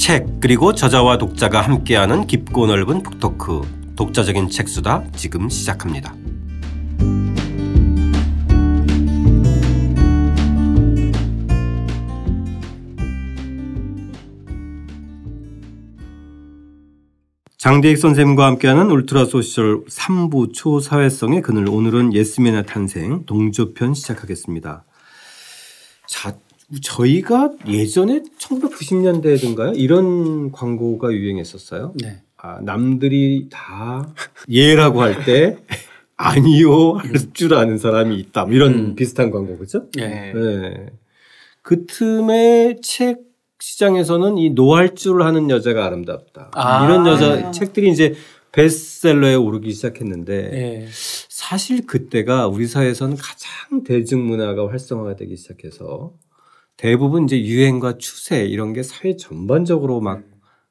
책 그리고 저자와 독자가 함께하는 깊고 넓은 book talk 독자적인 책수다 지금 시작합니다. 장대익 선생님과 함께하는 Ultra Social 3부 초사회성의 그늘 오늘은 예스맨의 탄생 동조편 시작하겠습니다. 자, 저희가 예전에 1990년대든가요 이런 광고가 유행했었어요. 네. 아, 남들이 다 예라고 할 때 아니요 할 줄 아는 사람이 있다. 뭐 이런 음. 비슷한 광고 그죠? 예. 네. 그 틈에 책 시장에서는 이 노할 줄 하는 여자가 아름답다. 아. 이런 여자 책들이 이제 베스트셀러에 오르기 시작했는데 예. 사실 그때가 우리 사회에서는 가장 대중문화가 활성화가 되기 시작해서 대부분 이제 유행과 추세 이런 게 사회 전반적으로 막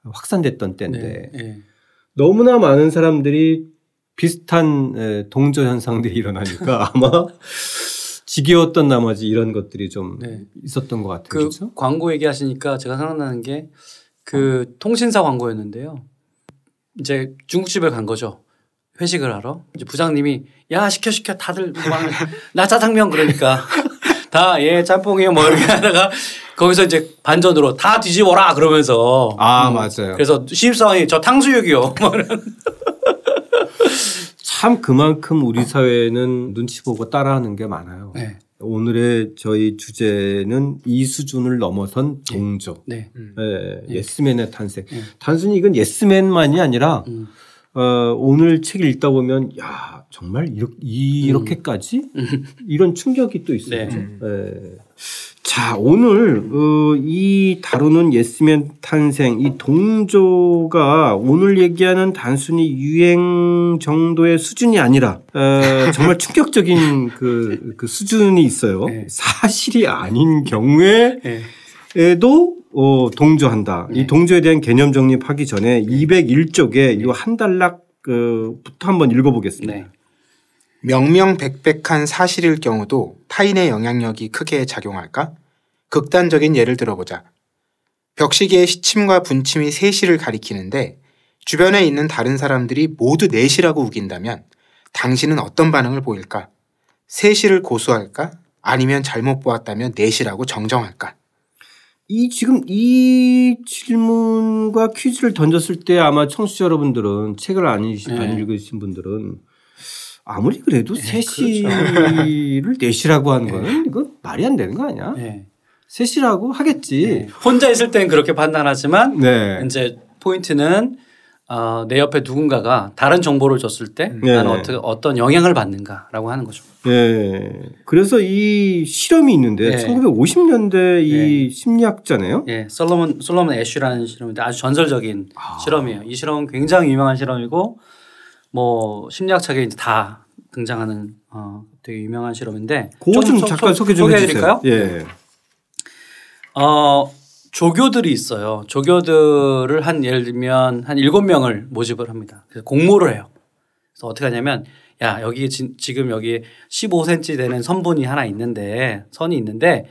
확산됐던 때인데 네. 예. 너무나 많은 사람들이 비슷한 에, 동조 현상들이 일어나니까 아마 지겨웠던 나머지 이런 것들이 좀 네. 있었던 것 같아요. 그 그렇죠? 광고 얘기하시니까 제가 생각나는 게 그 통신사 광고였는데요. 이제 중국집에 간 거죠. 회식을 하러. 이제 부장님이 야 시켜 시켜 다들 뭐 나 짜장면 그러니까 다 예 짬뽕이요 뭐 이렇게 하다가 거기서 이제 반전으로 다 뒤집어라 그러면서 아 음, 맞아요. 그래서 신입사원이 저 탕수육이요. 뭐. 참 그만큼 우리 사회는 눈치 보고 따라하는 게 많아요. 네. 오늘의 저희 주제는 이 수준을 넘어선 동조. 네. 예, 예스맨의 탄생. 네. 단순히 이건 예스맨만이 아니라 음. 어, 오늘 책 읽다 보면 야 정말 이렇게, 이렇게까지 이런 충격이 또 있어요. 네. 예. 자 오늘 어, 이 다루는 예스맨 탄생 이 동조가 오늘 얘기하는 단순히 유행 정도의 수준이 아니라 어, 정말 충격적인 그, 그 수준이 있어요. 네. 사실이 아닌 경우에 예. 에도 어, 동조한다. 네. 이 동조에 대한 개념 정립하기 전에 201쪽에 이한 단락 그부터 한번 읽어보겠습니다. 네. 명명백백한 사실일 경우도 타인의 영향력이 크게 작용할까? 극단적인 예를 들어보자. 벽시계의 시침과 분침이 3시를 가리키는데 주변에 있는 다른 사람들이 모두 4시라고 우긴다면 당신은 어떤 반응을 보일까? 3시를 고수할까? 아니면 잘못 보았다면 4시라고 정정할까? 이 지금 이 질문과 퀴즈를 던졌을 때 아마 청취자 여러분들은 책을 안, 읽, 네. 안 읽으신 분들은 아무리 그래도 네, 셋시를 넷이라고 하는 거는 이거 말이 안 되는 거 아니야? 네. 셋이라고 하겠지. 네. 혼자 있을 때는 그렇게 판단하지만 네. 이제 포인트는 어, 내 옆에 누군가가 다른 정보를 줬을 때 네. 나는 어떻게 어떤 영향을 받는가라고 하는 거죠. 네. 그래서 이 실험이 있는데 네. 1950년대 이 네. 심리학자네요. 예, 솔로몬 솔로몬 애쉬라는 실험인데 아주 전설적인 실험이에요. 이 실험은 굉장히 유명한 실험이고 뭐 심리학책에 이제 다 등장하는 어, 되게 유명한 실험인데 그거 좀 소- 잠깐 소- 소개 좀? 해주세요. 예. 어, 조교들이 있어요. 조교들을 한 예를 들면 한 일곱 명을 모집을 합니다. 그래서 공모를 해요. 그래서 어떻게 하냐면 야, 여기 지, 지금 여기 15cm 되는 선분이 하나 있는데 선이 있는데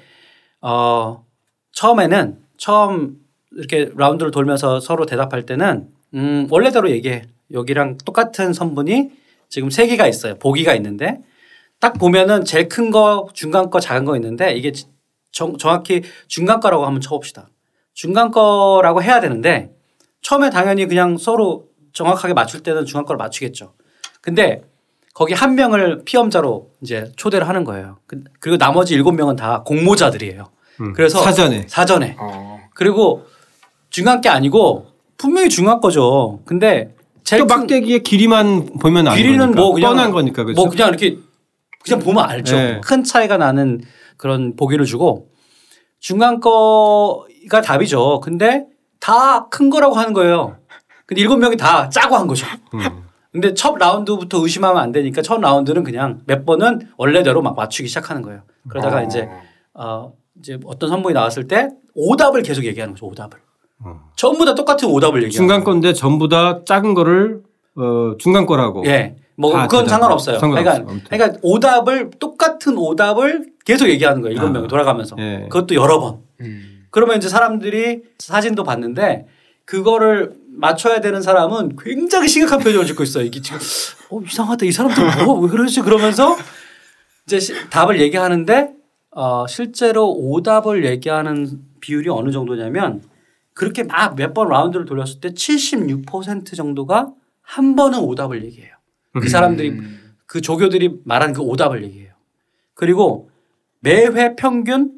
어, 처음에는 처음 이렇게 라운드를 돌면서 서로 대답할 때는 음, 원래대로 얘기해. 여기랑 똑같은 선분이 지금 세 개가 있어요. 보기가 있는데 딱 보면은 제일 큰 거, 중간 거, 작은 거 있는데 이게 정, 정확히 중간 거라고 한번 쳐봅시다. 중간 거라고 해야 되는데 처음에 당연히 그냥 서로 정확하게 맞출 때는 중간 거를 맞추겠죠. 근데 거기 한 명을 피험자로 이제 초대를 하는 거예요. 그- 그리고 나머지 일곱 명은 다 공모자들이에요. 음. 그래서 사전에. 사전에. 어, 그리고 중간 게 아니고 분명히 중간 거죠. 근데 제일 또큰 막대기의 길이만 보면 길이는 거니까. 뭐 그냥 뻔한 거니까 그렇죠. 뭐 그냥 이렇게 그냥 보면 알죠. 네. 큰 차이가 나는 그런 보기를 주고 중간 거가 답이죠. 근데 다 큰 거라고 하는 거예요. 근데 일곱 명이 다 짜고 한 거죠. 음. 근데 첫 라운드부터 의심하면 안 되니까 첫 라운드는 그냥 몇 번은 원래대로 막 맞추기 시작하는 거예요. 그러다가 어. 이제 어 이제 어떤 선물이 나왔을 때 오답을 계속 얘기하는 거죠. 오답을. 어. 전부 다 똑같은 오답을 얘기하는 중간. 건데 전부 다 작은 거를 어, 중간 거라고. 예. 뭐다 그건 상관없어요. 상관없어요. 그러니까. 그러니까 오답을 똑같은 오답을 계속 얘기하는 거예요. 일곱 아. 명이 돌아가면서. 예. 그것도 여러 번. 음. 그러면 이제 사람들이 사진도 봤는데 그거를 맞춰야 되는 사람은 굉장히 심각한 표정을 짓고 있어요. 이게 지금 어, 이상하다. 이 사람들 뭐, 왜 그러지? 그러면서 이제 시- 답을 얘기하는데 어, 실제로 오답을 얘기하는 비율이 어느 정도냐면 그렇게 막 몇 번 라운드를 돌렸을 때 76% 정도가 한 번은 오답을 얘기해요. 그 사람들이 음. 그 조교들이 말한 그 오답을 얘기해요. 그리고 매회 평균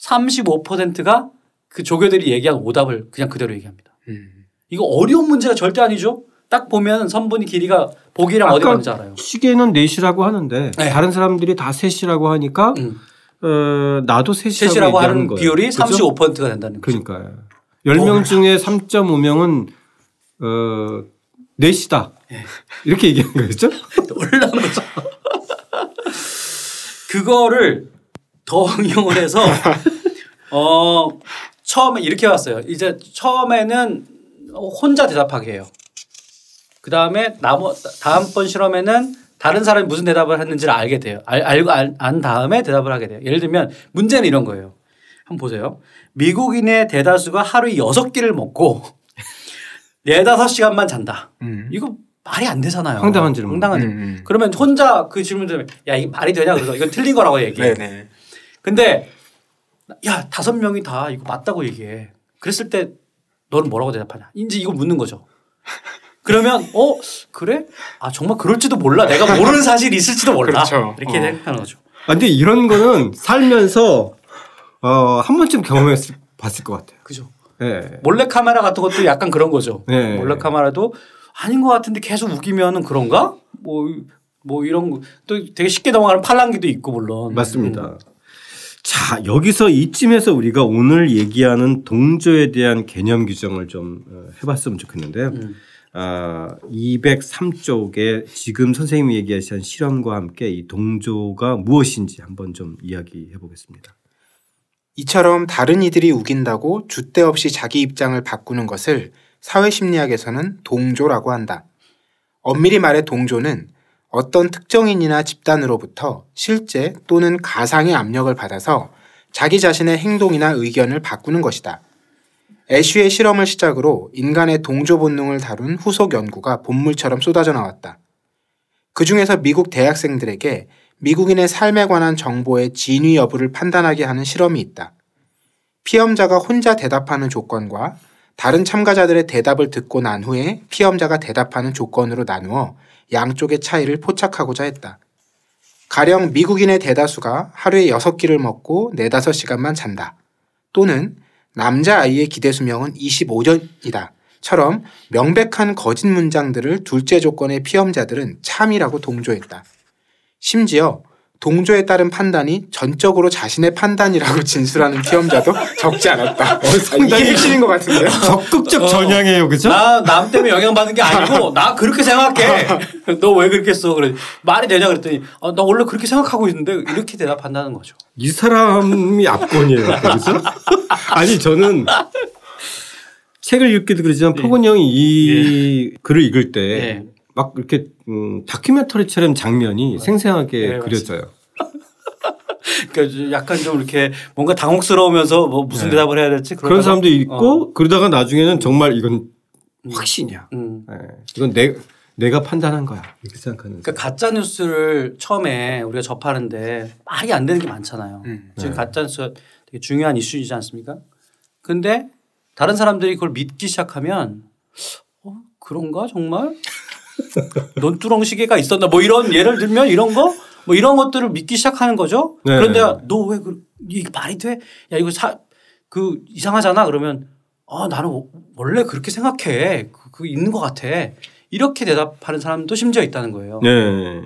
35%가 그 조교들이 얘기한 오답을 그냥 그대로 얘기합니다. 음. 이거 어려운 문제가 절대 아니죠. 딱 보면 선분이 길이가 보기랑 어디 맞는지 알아요. 시계는 4시라고 하는데 네. 다른 사람들이 다 3시라고 하니까 음. 어, 나도 3시라고, 셋이라고 하는 거예요. 비율이 그죠? 35%가 된다는 거죠. 그러니까요. 10명 중에 3.5명은 어, 4시다. 예. 이렇게 얘기한 거였죠? 놀라운 거죠. 그거를 더 응용을 해서 어 처음에 이렇게 왔어요. 이제 처음에는 혼자 대답하게 해요. 그 다음에 나머 다음번 실험에는 다른 사람이 무슨 대답을 했는지를 알게 돼요. 알, 알고 알- 안 다음에 대답을 하게 돼요. 예를 들면 문제는 이런 거예요. 한번 보세요. 미국인의 대다수가 하루에 여섯 끼를 먹고 네다섯 시간만 잔다. 음. 이거 말이 안 되잖아요. 황당한 질문. 황당한 음, 질문. 음. 그러면 혼자 그 질문 들으면 야 이게 말이 되냐 그래서 이건 틀린 거라고 얘기해. 네네. 근데 야 다섯 명이 다 이거 맞다고 얘기해. 그랬을 때 너는 뭐라고 대답하냐? 이제 이거 묻는 거죠. 그러면 어 그래? 아 정말 그럴지도 몰라. 내가 모르는 사실이 있을지도 몰라. 그렇죠. 이렇게 어. 생각하는 거죠. 아, 근데 이런 거는 살면서 어, 한 번쯤 경험했을 봤을 것 같아요. 그죠. 예. 몰래 카메라 같은 것도 약간 그런 거죠. 네. 몰래 카메라도 아닌 것 같은데 계속 우기면은 그런가? 뭐, 뭐 이런 거. 또 되게 쉽게 넘어가는 팔랑귀도 있고 물론. 맞습니다. 자, 여기서 이쯤에서 우리가 오늘 얘기하는 동조에 대한 개념 규정을 좀 어, 해봤으면 좋겠는데요. 음. 아, 203쪽에 지금 선생님이 얘기하신 실험과 함께 이 동조가 무엇인지 한번 좀 이야기해 보겠습니다. 이처럼 다른 이들이 우긴다고 줏대 없이 자기 입장을 바꾸는 것을 사회심리학에서는 동조라고 한다. 엄밀히 말해 동조는 어떤 특정인이나 집단으로부터 실제 또는 가상의 압력을 받아서 자기 자신의 행동이나 의견을 바꾸는 것이다. 애쉬의 실험을 시작으로 인간의 동조 본능을 다룬 후속 연구가 본물처럼 쏟아져 나왔다. 그 중에서 미국 대학생들에게 미국인의 삶에 관한 정보의 진위 여부를 판단하게 하는 실험이 있다. 피험자가 혼자 대답하는 조건과 다른 참가자들의 대답을 듣고 난 후에 피험자가 대답하는 조건으로 나누어 양쪽의 차이를 포착하고자 했다. 가령 미국인의 대다수가 하루에 6끼를 먹고 4, 5시간만 잔다. 또는 남자아이의 기대수명은 25년이다. 처럼 명백한 거짓 문장들을 둘째 조건의 피험자들은 참이라고 동조했다. 심지어 동조에 따른 판단이 전적으로 자신의 판단이라고 진술하는 피험자도 적지 않았다. 아, 이게 핵심인 것 같은데요. 적극적 전향이에요, 그죠? 나 남 때문에 영향받는 게 아니고 나 그렇게 생각해. 너 왜 그렇게 써? 그래 말이 되냐 그랬더니 어, 나 원래 그렇게 생각하고 있는데 이렇게 대답한다는 거죠. 이 사람이 압권이에요, 그죠? 아니 저는 책을 읽기도 그러지만 포근 형이 이 글을 읽을 때 예. 막 이렇게 음, 다큐멘터리처럼 장면이 생생하게 네, 그려져요. 그러니까 약간 좀 이렇게 뭔가 당혹스러우면서 뭐 무슨 네. 대답을 해야 될지 그런 사람도 있고 어. 그러다가 나중에는 정말 이건 확신이야. 음. 예. 이건 내 내가 판단한 거야 이렇게 생각하는. 그러니까 가짜 뉴스를 처음에 우리가 접하는데 말이 안 되는 게 많잖아요. 음. 지금 네. 가짜 뉴스가 되게 중요한 이슈이지 않습니까? 근데 다른 사람들이 그걸 믿기 시작하면 어, 그런가 정말? 논두렁 시계가 있었나? 뭐 이런 예를 들면 이런 거? 뭐 이런 것들을 믿기 시작하는 거죠. 네. 그런데 너 왜 그, 이게 말이 돼? 야 이거 사, 그 이상하잖아. 그러면 아 나는 원래 그렇게 생각해. 그, 그 있는 것 같아. 이렇게 대답하는 사람도 심지어 있다는 거예요. 네.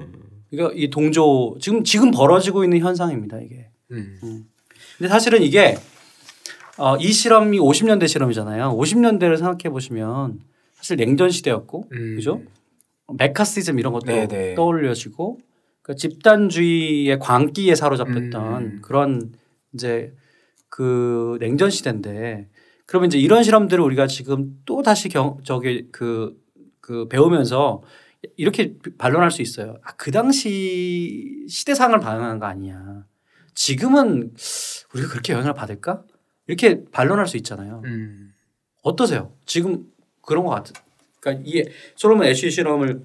그러니까 이 동조 지금 지금 벌어지고 있는 현상입니다 이게. 음. 근데 사실은 이게 어, 이 실험이 50년대 실험이잖아요. 50년대를 생각해 보시면 사실 냉전 시대였고, 음. 그죠? 메카시즘 이런 것도 네네. 떠올려지고, 그 집단주의의 광기에 사로잡혔던 음. 그런 이제 그 냉전 시대인데, 그러면 이제 이런 실험들을 우리가 지금 또 다시 경 저기 그, 그 배우면서 이렇게 반론할 수 있어요. 아, 그 당시 시대상을 반영한 거 아니야. 지금은 우리가 그렇게 영향을 받을까? 이렇게 반론할 수 있잖아요. 음. 어떠세요? 지금 그런 것 같은. 그러니까 이 솔로몬 애쉬 실험을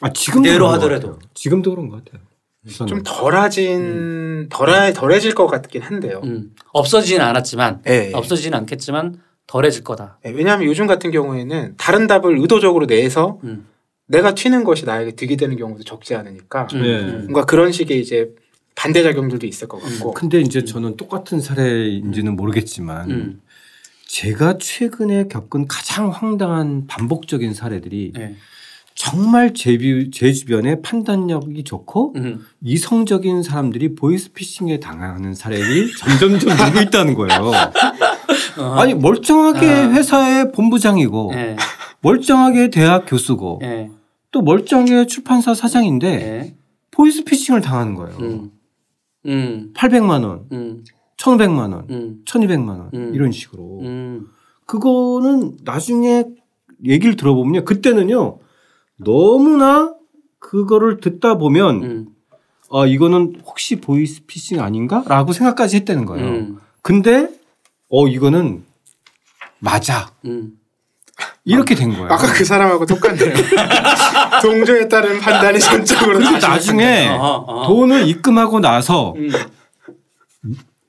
아 지금도 그대로 그런 것 하더라도. 같아요. 지금도 그런 것 같아요. 좀 덜해진 덜해 덜해질 것 같긴 한데요. 음, 없어지진 않았지만 예, 예. 없어지진 않겠지만 덜해질 거다. 예, 왜냐하면 요즘 같은 경우에는 다른 답을 의도적으로 내서 음. 내가 튀는 것이 나에게 득이 되는 경우도 적지 않으니까 음, 네. 음. 뭔가 그런 식의 이제 반대 작용들도 있을 것 같고 근데 이제 저는 똑같은 사례인지는 모르겠지만 음. 제가 최근에 겪은 가장 황당한 반복적인 사례들이 네. 정말 제, 비- 제 주변에 판단력이 좋고 음. 이성적인 사람들이 보이스피싱에 당하는 사례들이 점점점 늘고 있다는 거예요. 어. 아니 멀쩡하게 아. 회사의 본부장이고 예. 멀쩡하게 대학 교수고 예. 또 멀쩡하게 출판사 사장인데 예. 보이스피싱을 당하는 거예요. 음. 음. 800만 원, 음. 1,500만 원, 음. 1,200만 원 음. 이런 식으로. 음. 그거는 나중에 얘기를 들어보면요. 그때는요. 너무나 그거를 듣다 보면 음. 아 이거는 혹시 보이스피싱 아닌가 라고 생각까지 했다는 거예요. 음. 근데 어 이거는 맞아 음. 이렇게 된 거예요. 아까 그 사람하고 똑같네요. 동조에 따른 판단이 전적으로 나중에 어허, 어허. 돈을 입금하고 나서 음.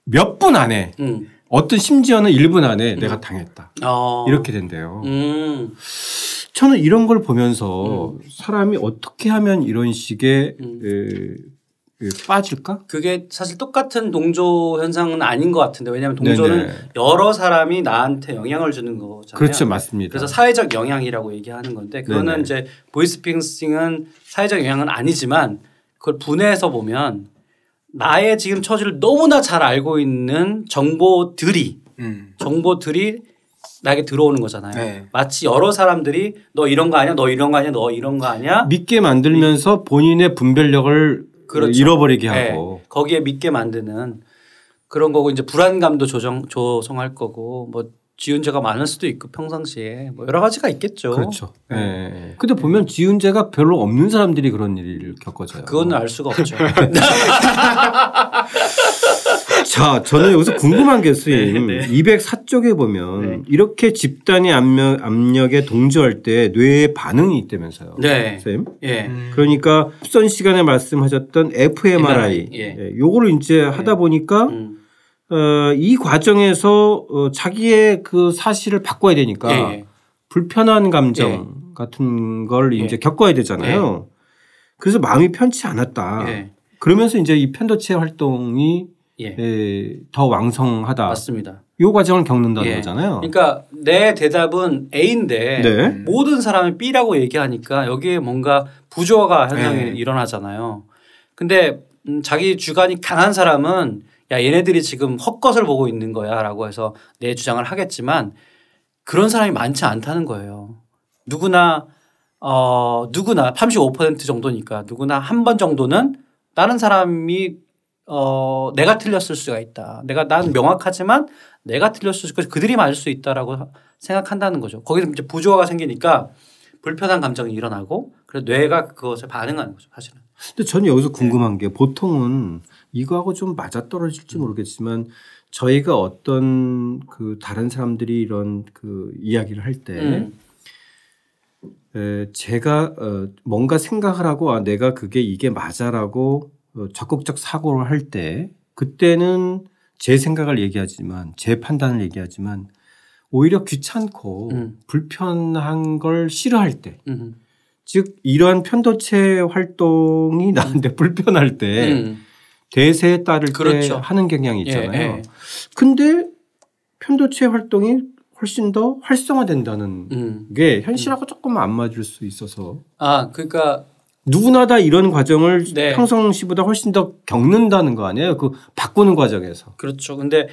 몇 분 안에 음. 어떤 심지어는 1분 안에 내가 당했다. 어. 이렇게 된대요. 음. 저는 이런 걸 보면서 사람이 어떻게 하면 이런 식의 음. 에, 에, 빠질까? 그게 사실 똑같은 동조 현상은 아닌 것 같은데 왜냐하면 동조는 네네. 여러 사람이 나한테 영향을 주는 거잖아요. 그렇죠, 맞습니다. 그래서 사회적 영향이라고 얘기하는 건데 그거는 네네. 이제 보이스피싱은 사회적 영향은 아니지만 그걸 분해해서 보면 나의 지금 처지를 너무나 잘 알고 있는 정보들이 음. 정보들이 나에게 들어오는 거잖아요. 네. 마치 여러 사람들이 너 이런 거 아니야, 너 이런 거 아니야, 너 이런 거 아니야. 믿게 만들면서 본인의 분별력을 그렇죠. 잃어버리게 네. 하고 거기에 믿게 만드는 그런 거고 이제 불안감도 조정 조성할 거고 뭐 지훈제가 많을 수도 있고 평상시에 뭐 여러 가지가 있겠죠. 그렇죠. 예. 근데 보면 지훈제가 별로 없는 사람들이 그런 일을 겪어져요. 그거는 알 수가 없죠. 자, 저는 여기서 궁금한 게 스님 네, 네. 204쪽에 보면 네. 이렇게 집단의 압력, 압력에 동조할 때 뇌의 반응이 있다면서요. 네. 쌤. 예. 음. 그러니까 앞선 시간에 말씀하셨던 fMRI, MRI, 예. 예, 요거를 이제 하다 보니까 음. 어, 이 과정에서 어, 자기의 그 사실을 바꿔야 되니까 예, 예. 불편한 감정 같은 걸 예. 이제 겪어야 되잖아요. 그래서 마음이 편치 않았다. 예. 그러면서 이제 이 편도체 활동이 예. 에, 더 왕성하다. 맞습니다. 요 과정을 겪는다는 예. 거잖아요. 그러니까 내 대답은 A인데 네. 모든 사람이 B라고 얘기하니까 여기에 뭔가 부조화가 현상이 네. 일어나잖아요. 근데 음, 자기 주관이 강한 사람은 야 얘네들이 지금 헛것을 보고 있는 거야라고 해서 내 주장을 하겠지만 그런 사람이 많지 않다는 거예요. 누구나 어 누구나 35% 정도니까 누구나 한 번 정도는 다른 사람이 어 내가 틀렸을 수가 있다. 내가 난 명확하지만 내가 틀렸을 수 그들이 맞을 수 있다라고 생각한다는 거죠. 거기서 이제 부조화가 생기니까 불편한 감정이 일어나고 그래서 뇌가 그것에 반응하는 거죠. 사실은. 근데 저는 여기서 궁금한 게 보통은 이거하고 좀 맞아 떨어질지 모르겠지만 저희가 어떤 그 다른 사람들이 이런 그 이야기를 할때 음. 에, 제가 어, 뭔가 생각을 하고 아 내가 그게 이게 맞아라고 어, 적극적 사고를 할 때 그때는 제 생각을 얘기하지만 제 판단을 얘기하지만 오히려 귀찮고 음. 불편한 걸 싫어할 때 음. 즉 이러한 편도체 활동이 나한테 불편할 때 음. 대세에 따를 그렇죠. 때 하는 경향이 예, 있잖아요. 예. 근데 편도체 활동이 훨씬 더 활성화된다는 음. 게 현실하고 조금 안 맞을 수 있어서 아 그러니까 누구나 다 이런 과정을 네. 평상시보다 훨씬 더 겪는다는 거 아니에요? 그 바꾸는 과정에서. 그렇죠. 근데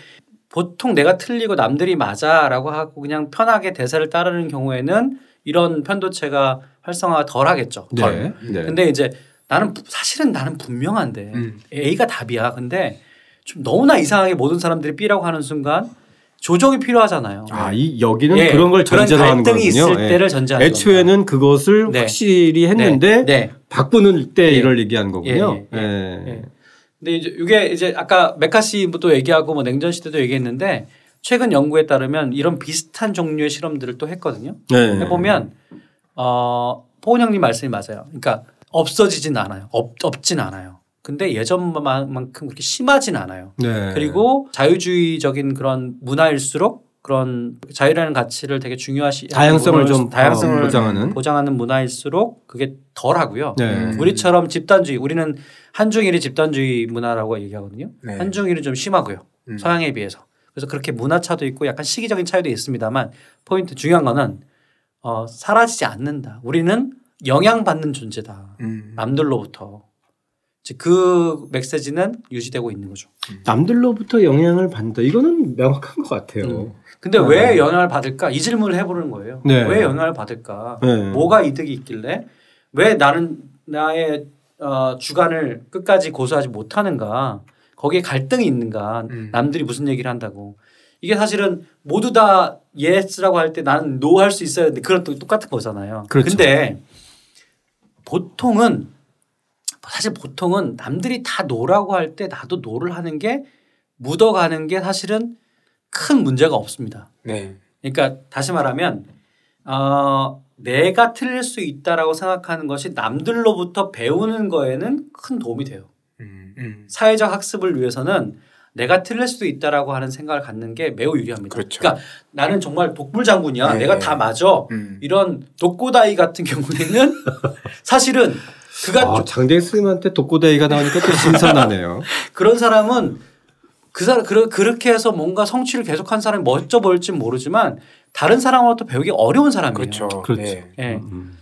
보통 내가 틀리고 남들이 맞아라고 하고 그냥 편하게 대사를 따르는 경우에는 이런 편도체가 활성화가 덜 하겠죠. 덜. 네. 근데 이제 나는 부- 사실은 나는 분명한데 음. A가 답이야. 근데 좀 너무나 이상하게 모든 사람들이 B라고 하는 순간 조정이 필요하잖아요. 아, 이 여기는 예, 그런 걸 전제로 하는 갈등이 거군요. 있을 예. 때를 전제하는 애초에는 그것을 네. 확실히 겁니다. 했는데 네. 네. 바꾸는 때 예. 이걸 얘기하는 거군요. 예, 예, 예. 예. 근데 이제 이게 이제 아까 메카시부터 얘기하고 뭐 냉전 시대도 얘기했는데 최근 연구에 따르면 이런 비슷한 종류의 실험들을 또 했거든요. 네. 해보면 어, 포은 형님 말씀이 맞아요. 그러니까 없어지진 않아요. 없, 없진 않아요. 근데 예전만큼 그렇게 심하진 않아요. 네. 그리고 자유주의적인 그런 문화일수록 그런 자유라는 가치를 되게 중요하시 다양성을 좀 다양성을 어, 보장하는. 보장하는 문화일수록 그게 덜하고요. 네. 우리처럼 집단주의 우리는 한중일이 집단주의 문화라고 얘기하거든요. 네. 한중일은 좀 심하고요. 음. 서양에 비해서. 그래서 그렇게 문화 차도 있고 약간 시기적인 차이도 있습니다만 포인트 중요한 거는 어, 사라지지 않는다. 우리는 영향받는 존재다. 음. 남들로부터. 그 메시지는 유지되고 있는 거죠. 남들로부터 영향을 받는다. 이거는 명확한 것 같아요. 음. 근데 네. 왜 영향을 받을까? 이 질문을 해보는 거예요. 네. 왜 영향을 받을까? 네. 뭐가 이득이 있길래 왜 나는 나의 어, 주관을 끝까지 고수하지 못하는가? 거기에 갈등이 있는가? 음. 남들이 무슨 얘기를 한다고? 이게 사실은 모두 다 yes라고 할 때 나는 no 할 수 있어야 되는데 그런 또 똑같은 거잖아요. 그렇죠. 근데 보통은 사실 보통은 남들이 다 no라고 할 때 나도 no를 하는 게 묻어가는 게 사실은 큰 문제가 없습니다. 네. 그러니까 다시 말하면 어, 내가 틀릴 수 있다라고 생각하는 것이 남들로부터 배우는 거에는 큰 도움이 돼요. 음. 음. 사회적 학습을 위해서는 내가 틀릴 수도 있다라고 하는 생각을 갖는 게 매우 유리합니다. 그렇죠. 러니까 나는 정말 독불 장군이야. 네. 내가 다 맞아. 음. 이런 독고다이 같은 경우에는 사실은 그가 아, 좀- 장대익 스님한테 독고다이가 나오니까 또 신선하네요. 그런 사람은 그 사람 그러, 그렇게 해서 뭔가 성취를 계속한 사람이 멋져 보일지 모르지만 다른 사람으로부터 배우기 어려운 사람이에요. 그렇죠. 그렇죠. 네. 예. 음.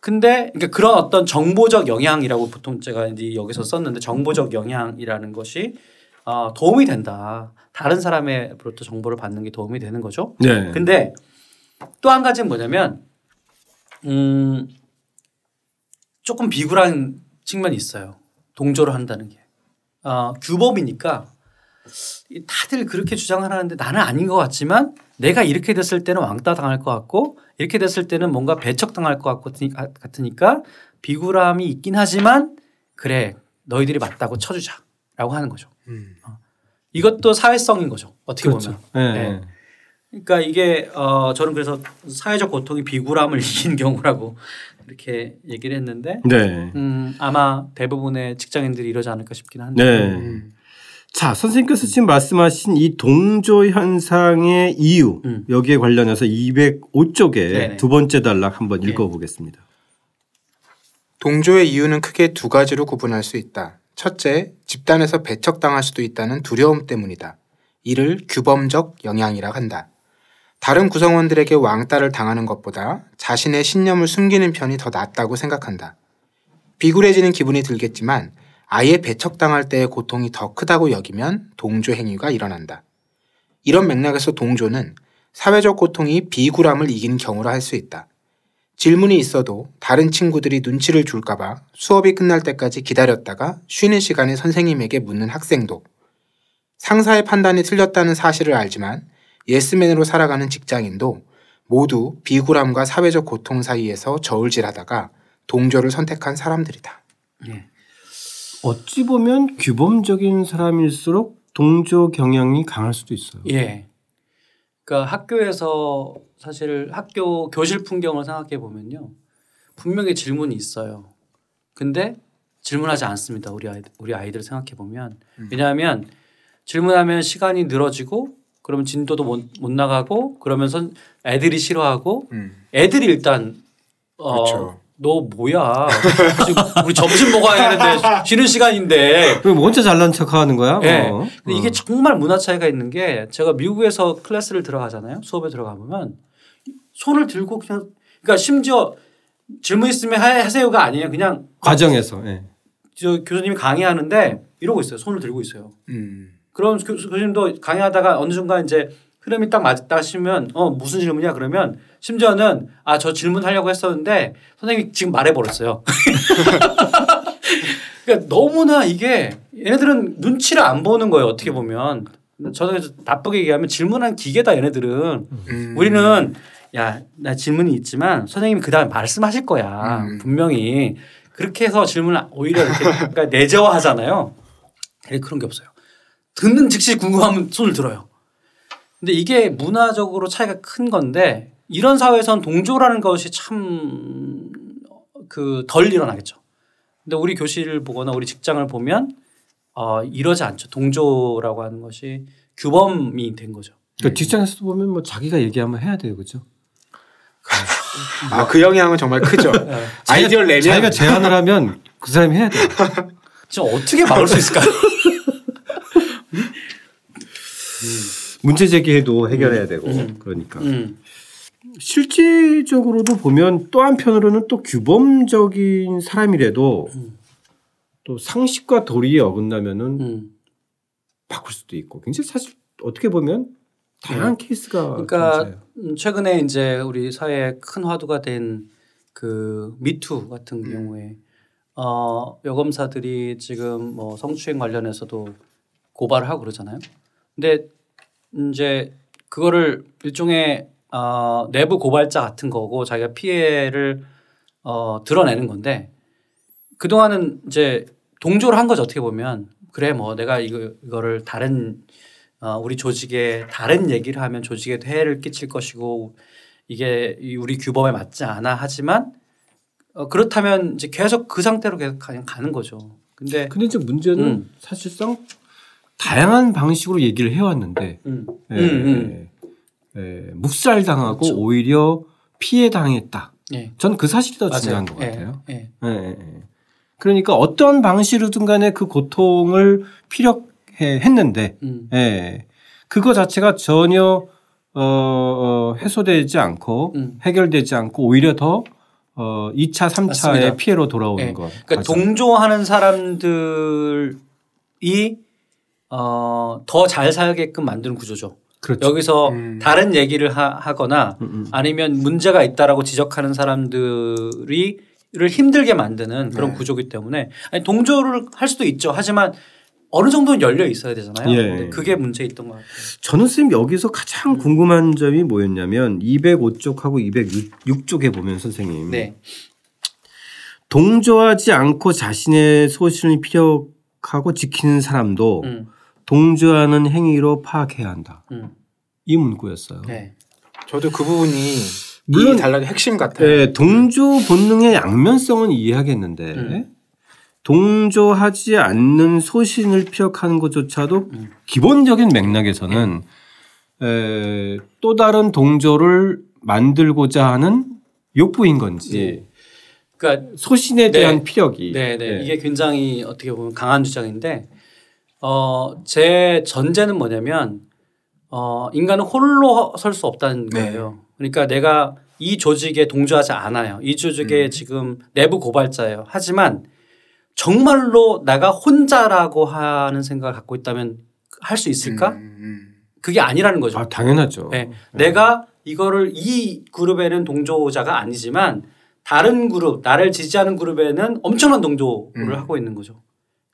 근데 그러니까 그런 어떤 정보적 영향이라고 보통 제가 이제 여기서 썼는데 정보적 영향이라는 것이 어, 도움이 된다. 다른 사람으로부터 정보를 받는 게 도움이 되는 거죠. 네. 근데 또 한 가지는 뭐냐면 음 조금 비굴한 측면이 있어요. 동조를 한다는 게. 어, 규범이니까 이 다들 그렇게 주장을 하는데 나는 아닌 것 같지만 내가 이렇게 됐을 때는 왕따 당할 것 같고 이렇게 됐을 때는 뭔가 배척 당할 것 같으니까 비굴함이 있긴 하지만 그래 너희들이 맞다고 쳐주자 라고 하는 거죠. 음. 이것도 사회성인 거죠. 어떻게 그렇죠. 보면. 네. 네. 그러니까 이게 어 저는 그래서 사회적 고통이 비굴함을 이긴 경우라고 이렇게 얘기를 했는데 네. 음 아마 대부분의 직장인들이 이러지 않을까 싶긴 한데 네. 음. 자, 선생님께서 지금 말씀하신 이 동조 현상의 이유 음. 여기에 관련해서 205쪽에 네네. 두 번째 단락 한번 네. 읽어보겠습니다. 동조의 이유는 크게 두 가지로 구분할 수 있다. 첫째, 집단에서 배척당할 수도 있다는 두려움 때문이다. 이를 규범적 영향이라 한다. 다른 구성원들에게 왕따를 당하는 것보다 자신의 신념을 숨기는 편이 더 낫다고 생각한다. 비굴해지는 기분이 들겠지만 아예 배척당할 때의 고통이 더 크다고 여기면 동조 행위가 일어난다. 이런 맥락에서 동조는 사회적 고통이 비굴함을 이기는 경우라 할 수 있다. 질문이 있어도 다른 친구들이 눈치를 줄까봐 수업이 끝날 때까지 기다렸다가 쉬는 시간에 선생님에게 묻는 학생도 상사의 판단이 틀렸다는 사실을 알지만 예스맨으로 살아가는 직장인도 모두 비굴함과 사회적 고통 사이에서 저울질하다가 동조를 선택한 사람들이다. 예. 어찌 보면 규범적인 사람일수록 동조 경향이 강할 수도 있어요. 예. 그러니까 학교에서 사실 학교 교실 풍경을 생각해 보면요. 분명히 질문이 있어요. 근데 질문하지 않습니다. 우리 아이들, 우리 아이들 생각해 보면. 왜냐하면 질문하면 시간이 늘어지고 그러면 진도도 못, 못 나가고 그러면 선 애들이 싫어하고 음. 애들이 일단 어, 그렇죠. 너 뭐야? 지금 우리 점심 먹어야 되는데 쉬는 시간인데 그럼 혼자 잘난 척 하는 거야? 예. 뭐. 근데 이게 어. 정말 문화 차이가 있는 게 제가 미국에서 클래스를 들어가잖아요. 수업에 들어가 보면 손을 들고 그냥 그러니까 심지어 질문 있으면 하- 하세요가 아니에요. 그냥 과정에서. 예. 저 교수님이 강의하는데 이러고 있어요. 손을 들고 있어요. 음. 그럼 교수, 교수님도 강의하다가 어느 순간 이제 흐름이 딱 맞다 싶으면 어 무슨 질문이야 그러면 심지어는 아 저 질문하려고 했었는데 선생님이 지금 말해버렸어요. 그러니까 너무나 이게 얘네들은 눈치를 안 보는 거예요 어떻게 보면 저는 나쁘게 얘기하면 질문한 기계다 얘네들은 음. 우리는 야 나 질문이 있지만 선생님이 그 다음에 말씀하실 거야 음. 분명히 그렇게 해서 질문을 오히려 이렇게 그러니까 내재화 하잖아요. 근데 그런 게 없어요. 듣는 즉시 궁금하면 손을 들어요. 근데 이게 문화적으로 차이가 큰 건데 이런 사회에선 동조라는 것이 참 그 덜 일어나겠죠. 근데 우리 교실을 보거나 우리 직장을 보면 어 이러지 않죠. 동조라고 하는 것이 규범이 된 거죠. 그러니까 직장에서도 보면 뭐 자기가 얘기하면 해야 돼요, 그죠? 아, 그 영향은 정말 크죠. 아이디어를 내면 자기가 제안을 하면 그 사람이 해야 돼. 요 지금 어떻게 막을 수 있을까요? 문제 제기해도 해결해야 되고 그러니까 음. 실질적으로도 보면 또 한편으로는 또 규범적인 사람이라도 또 상식과 도리에 어긋나면은 음. 바꿀 수도 있고 굉장히 사실 어떻게 보면 다양한 케이스가 그러니까 존재해요. 음, 최근에 이제 우리 사회에 큰 화두가 된 그 미투 같은 경우에 어, 여검사들이 지금 뭐 성추행 관련해서도 고발을 하고 그러잖아요. 근데 이제 그거를 일종의 어, 내부 고발자 같은 거고 자기가 피해를 어, 드러내는 건데 그동안은 이제 동조를 한 거죠 어떻게 보면 그래 뭐 내가 이거 이거를 다른 어, 우리 조직에 다른 얘기를 하면 조직에 해를 끼칠 것이고 이게 이 우리 규범에 맞지 않아 하지만 어, 그렇다면 이제 계속 그 상태로 계속 그냥 가는 거죠. 근데 근데 이제 문제는 음. 사실상 다양한 방식으로 얘기를 해왔는데 음. 예, 음, 예, 묵살당하고 그렇죠. 오히려 피해 당했다. 예. 전그 사실이 더 맞아요. 중요한 것 예, 같아요. 예. 예, 예, 예. 그러니까 어떤 방식이든 간에 그 고통을 피력해 했는데 음. 예. 그거 자체가 전혀 어, 어, 해소되지 않고 음. 해결되지 않고 오히려 더 어, 2차, 3차의 맞습니다. 피해로 돌아오는 예. 것. 그러니까 과정. 동조하는 사람들이 어, 더 잘 살게끔 만드는 구조죠. 그렇죠. 여기서 음. 다른 얘기를 하, 거나 음, 음. 아니면 문제가 있다라고 지적하는 사람들이 를 힘들게 만드는 그런 네. 구조기 때문에 아니, 동조를 할 수도 있죠. 하지만 어느 정도는 열려 있어야 되잖아요. 예. 그게 문제 있던 것 같아요. 저는 선생님 여기서 가장 음. 궁금한 점이 뭐였냐면 205쪽하고 206쪽에 보면 선생님 네. 동조하지 않고 자신의 소신을 피력하고 지키는 사람도 음, 동조하는 행위로 파악해야 한다. 음, 이 문구였어요. 네. 저도 그 부분이 물론- 이 단락의 핵심 같아요. 네, 동조 본능의 양면성은 이해하겠는데 음. 동조하지 않는 소신을 피력하는 것조차도 음. 기본적인 맥락에서는 에, 또 다른 동조를 만들고자 하는 욕구인 건지 그러니까 소신에 네. 대한 피력이 네, 네. 예. 이게 굉장히 어떻게 보면 강한 주장인데 어, 제 전제는 뭐냐면 어, 인간은 홀로 설 수 없다는 네. 거예요. 그러니까 내가 이 조직에 동조하지 않아요. 이 조직에 음. 지금 내부 고발자예요. 하지만 정말로 내가 혼자라고 하는 생각을 갖고 있다면 할 수 있을까? 음, 음. 그게 아니라는 거죠. 아 당연하죠. 네. 내가 이거를 이 그룹에는 동조자가 아니지만 다른 그룹 나를 지지하는 그룹에는 엄청난 동조를 음. 하고 있는 거죠.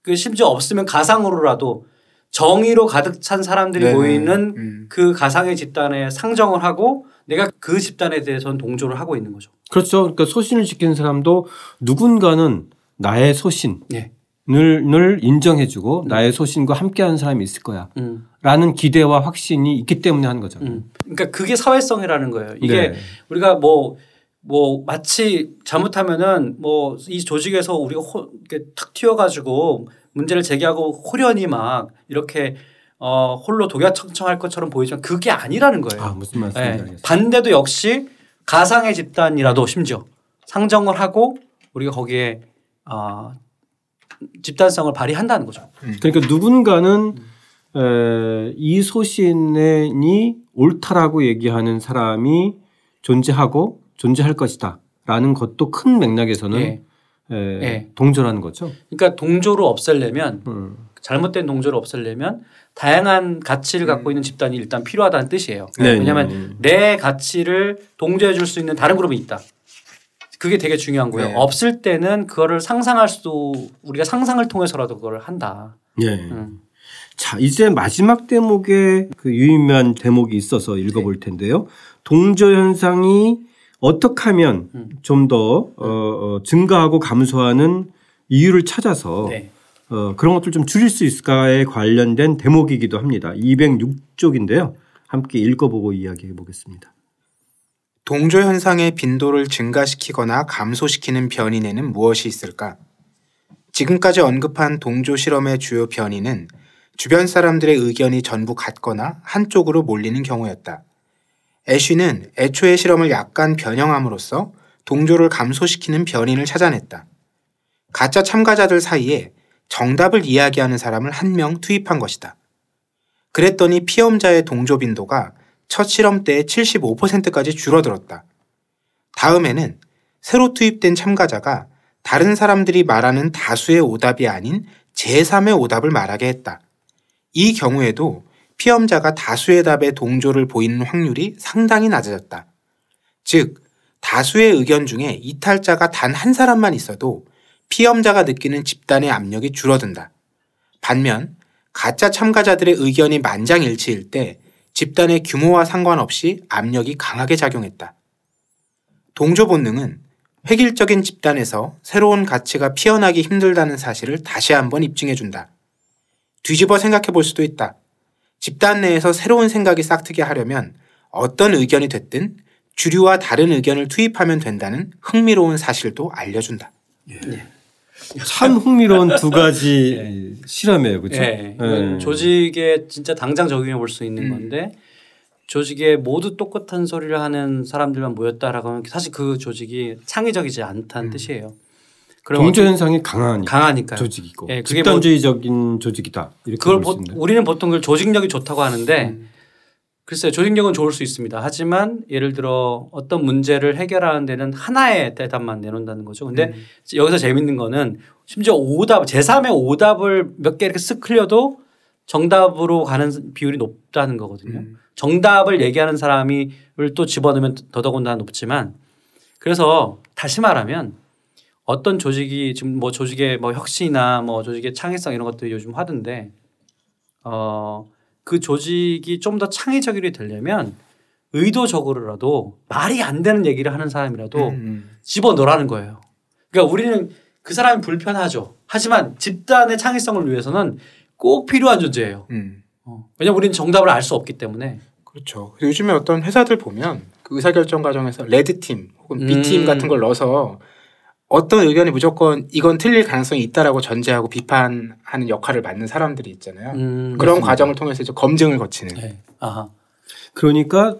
그 심지어 없으면 가상으로라도 정의로 가득 찬 사람들이 네네. 모이는 음. 그 가상의 집단에 상정을 하고 내가 그 집단에 대해서는 동조를 하고 있는 거죠. 그렇죠. 그러니까 소신을 지키는 사람도 누군가는 나의 소신을 네. 늘 인정해주고 나의 소신과 함께하는 사람이 있을 거야. 음, 라는 기대와 확신이 있기 때문에 하는 거죠. 음. 그러니까 그게 사회성이라는 거예요. 이게 네. 우리가 뭐, 뭐 마치 잘못하면은 뭐 이 조직에서 우리가 호, 이렇게 탁 튀어가지고 문제를 제기하고 호련히 막 이렇게 어, 홀로 독야청청할 것처럼 보이지만 그게 아니라는 거예요. 아 무슨 말씀인지 예. 알겠어요. 반대도 역시 가상의 집단이라도 심지어 상정을 하고 우리가 거기에 어, 집단성을 발휘한다는 거죠. 그러니까 누군가는 에, 이 소신이 옳다라고 얘기하는 사람이 존재하고 존재할 것이다 라는 것도 큰 맥락에서는 예. 에, 예. 동조라는 거죠. 그러니까 동조를 없애려면 음. 잘못된 동조를 없애려면 다양한 가치를 갖고 있는 집단이 일단 필요하다는 뜻이에요. 네, 왜냐하면 네. 내 가치를 동조해 줄 수 있는 다른 그룹이 있다. 그게 되게 중요한 거예요. 네. 없을 때는 그거를 상상할 수도 우리가 상상을 통해서라도 그걸 한다. 예. 음. 자 이제 마지막 대목에 그 유의미한 대목이 있어서 읽어볼 텐데요. 동조 현상이 어떻게 하면 음. 좀더 어, 어, 증가하고 감소하는 이유를 찾아서 네. 어, 그런 것들 좀 줄일 수 있을까에 관련된 대목이기도 합니다. 206쪽인데요. 함께 읽어보고 이야기해 보겠습니다. 동조 현상의 빈도를 증가시키거나 감소시키는 변이에는 무엇이 있을까? 지금까지 언급한 동조 실험의 주요 변이는 주변 사람들의 의견이 전부 같거나 한쪽으로 몰리는 경우였다. 애쉬는 애초의 실험을 약간 변형함으로써 동조를 감소시키는 변인을 찾아냈다. 가짜 참가자들 사이에 정답을 이야기하는 사람을 한 명 투입한 것이다. 그랬더니 피험자의 동조 빈도가 첫 실험 때 75%까지 줄어들었다. 다음에는 새로 투입된 참가자가 다른 사람들이 말하는 다수의 오답이 아닌 제3의 오답을 말하게 했다. 이 경우에도 피험자가 다수의 답에 동조를 보이는 확률이 상당히 낮아졌다. 즉, 다수의 의견 중에 이탈자가 단 한 사람만 있어도 피험자가 느끼는 집단의 압력이 줄어든다. 반면, 가짜 참가자들의 의견이 만장일치일 때 집단의 규모와 상관없이 압력이 강하게 작용했다. 동조 본능은 획일적인 집단에서 새로운 가치가 피어나기 힘들다는 사실을 다시 한번 입증해준다. 뒤집어 생각해 볼 수도 있다. 집단 내에서 새로운 생각이 싹트게 하려면 어떤 의견이 됐든 주류와 다른 의견을 투입하면 된다는 흥미로운 사실도 알려준다. 예. 참 흥미로운 두 가지 네. 실험이에요, 그렇죠? 네. 네. 조직에 진짜 당장 적용해 볼 수 있는 음. 건데 조직에 모두 똑같은 소리를 하는 사람들만 모였다라고 하면 사실 그 조직이 창의적이지 않다는 음. 뜻이에요. 동조 현상이 강하니까 강하니까 조직이고 네, 집단주의적인 뭐 조직이다. 이렇게 그걸 보, 우리는 보통 그걸 조직력이 좋다고 하는데 음. 글쎄요 조직력은 좋을 수 있습니다. 하지만 예를 들어 어떤 문제를 해결하는 데는 하나의 대답만 내놓는다는 거죠. 근데 음. 여기서 재밌는 거는 심지어 오답 제3의 오답을 몇 개 이렇게 쓱 흘려도 정답으로 가는 비율이 높다는 거거든요. 음. 정답을 얘기하는 사람이 또 집어넣으면 더더군다나 높지만 그래서 다시 말하면 어떤 조직이 지금 뭐 조직의 뭐 혁신이나 뭐 조직의 창의성 이런 것들이 요즘 하던데 어 그 조직이 좀 더 창의적이 되려면 의도적으로라도 말이 안 되는 얘기를 하는 사람이라도 음. 음. 집어 넣으라는 거예요. 그러니까 우리는 그 사람이 불편하죠. 하지만 집단의 창의성을 위해서는 꼭 필요한 존재예요. 음. 어. 왜냐면 우리는 정답을 알 수 없기 때문에. 그렇죠. 요즘에 어떤 회사들 보면 그 의사결정 과정에서 레드팀 혹은 B팀 음. 같은 걸 넣어서 어떤 의견이 무조건 이건 틀릴 가능성이 있다라고 전제하고 비판하는 역할을 맡는 사람들이 있잖아요. 음, 그런 맞습니다. 과정을 통해서 이제 검증을 거치는. 네. 아하. 그러니까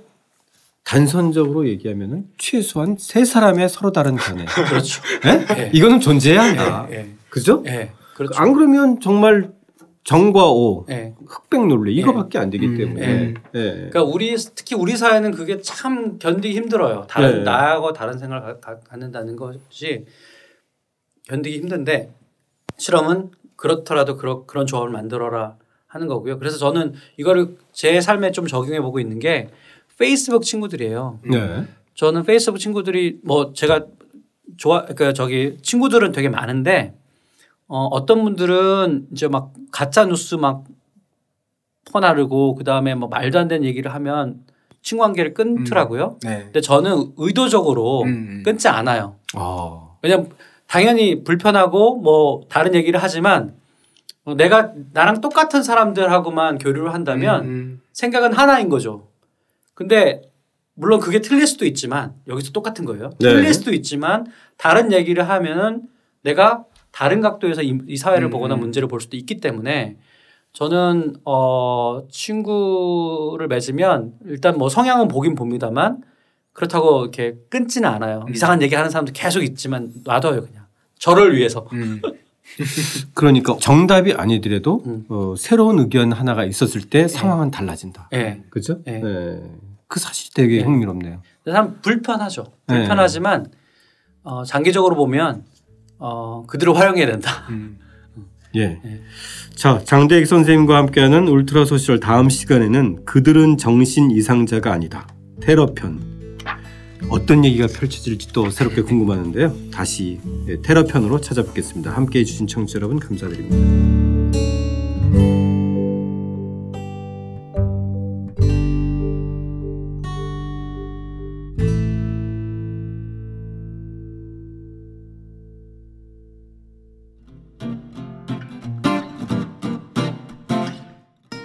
단선적으로 얘기하면은 최소한 세 사람의 서로 다른 견해. 그렇죠. 네? 네. 이거는 존재해야 한다. 네. 그죠? 네. 그렇죠. 안 그러면 정말 정과 오, 네. 흑백 논리 이거밖에 안 되기 음, 때문에. 네. 네. 그러니까 우리 특히 우리 사회는 그게 참 견디기 힘들어요. 다른 네. 나하고 다른 생각을 갖는다는 것이 견디기 힘든데 실험은 그렇더라도 그런 그런 조합을 만들어라 하는 거고요. 그래서 저는 이거를 제 삶에 좀 적용해 보고 있는 게 페이스북 친구들이에요. 네. 저는 페이스북 친구들이 뭐 제가 좋아 그 저기 친구들은 되게 많은데 어, 어떤 분들은 이제 막 가짜 뉴스 막 퍼나르고 그 다음에 뭐 말도 안 되는 얘기를 하면 친구 관계를 끊더라고요. 음, 네. 근데 저는 의도적으로 음, 음. 끊지 않아요. 어. 왜냐면 당연히 불편하고 뭐 다른 얘기를 하지만 내가 나랑 똑같은 사람들하고만 교류를 한다면 음, 음. 생각은 하나인 거죠. 근데 물론 그게 틀릴 수도 있지만 여기서 똑같은 거예요. 네. 틀릴 수도 있지만 다른 얘기를 하면은 내가 다른 각도에서 이, 이 사회를 음. 보거나 문제를 볼 수도 있기 때문에 저는 어 친구를 맺으면 일단 뭐 성향은 보긴 봅니다만 그렇다고 이렇게 끊지는 않아요. 음. 이상한 얘기 하는 사람도 계속 있지만 놔둬요 그냥 저를 위해서. 음. 그러니까 정답이 아니더라도 음. 어, 새로운 의견 하나가 있었을 때 네. 상황은 달라진다. 네. 그죠? 네. 네. 그 사실이 되게 네. 흥미롭네요. 사람 불편하죠. 네. 불편하지만 어, 장기적으로 보면 어, 그대로 활용해야 된다. 음. 예. 예. 자, 장대익 선생님과 함께하는 울트라 소셜 다음 시간에는 그들은 정신 이상자가 아니다. 테러편. 어떤 얘기가 펼쳐질지 또 새롭게 궁금하는데요. 다시 예, 테러편으로 찾아뵙겠습니다. 함께 해주신 청취자 여러분 감사드립니다.